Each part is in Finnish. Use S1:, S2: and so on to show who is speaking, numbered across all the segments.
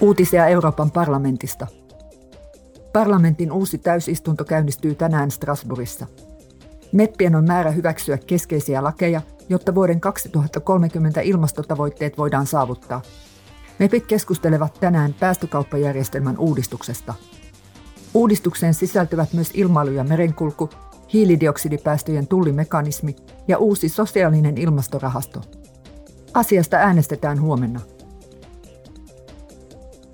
S1: Uutisia Euroopan parlamentista. Parlamentin uusi täysistunto käynnistyy tänään Strasbourgissa. Meppien on määrä hyväksyä keskeisiä lakeja, jotta vuoden 2030 ilmastotavoitteet voidaan saavuttaa. Mepit keskustelevat tänään päästökauppajärjestelmän uudistuksesta. Uudistukseen sisältyvät myös ilmailu ja merenkulku, hiilidioksidipäästöjen tullimekanismi ja uusi sosiaalinen ilmastorahasto. Asiasta äänestetään huomenna.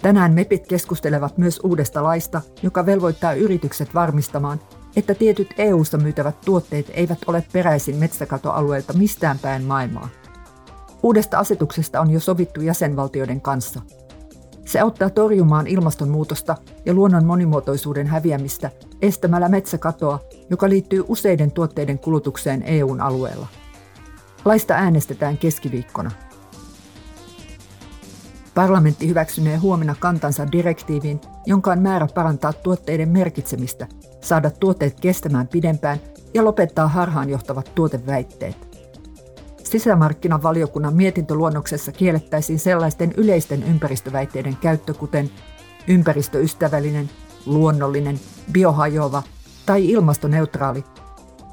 S1: Tänään MEPit keskustelevat myös uudesta laista, joka velvoittaa yritykset varmistamaan, että tietyt EU-ssa myytävät tuotteet eivät ole peräisin metsäkatoalueelta mistään päin maailmaa. Uudesta asetuksesta on jo sovittu jäsenvaltioiden kanssa. Se auttaa torjumaan ilmastonmuutosta ja luonnon monimuotoisuuden häviämistä estämällä metsäkatoa, joka liittyy useiden tuotteiden kulutukseen EUn alueella. Laista äänestetään keskiviikkona. Parlamentti hyväksynee huomenna kantansa direktiiviin, jonka on määrä parantaa tuotteiden merkitsemistä, saada tuotteet kestämään pidempään ja lopettaa harhaanjohtavat tuoteväitteet. Sisämarkkinavaliokunnan mietintöluonnoksessa kiellettäisiin sellaisten yleisten ympäristöväitteiden käyttö, kuten ympäristöystävällinen, luonnollinen, biohajoava tai ilmastoneutraali,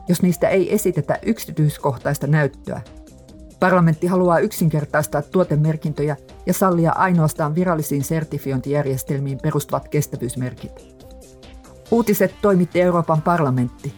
S1: jos niistä ei esitetä yksityiskohtaista näyttöä. Parlamentti haluaa yksinkertaistaa tuotemerkintöjä ja sallia ainoastaan virallisiin sertifiointijärjestelmiin perustuvat kestävyysmerkit. Uutiset toimitti Euroopan parlamentti.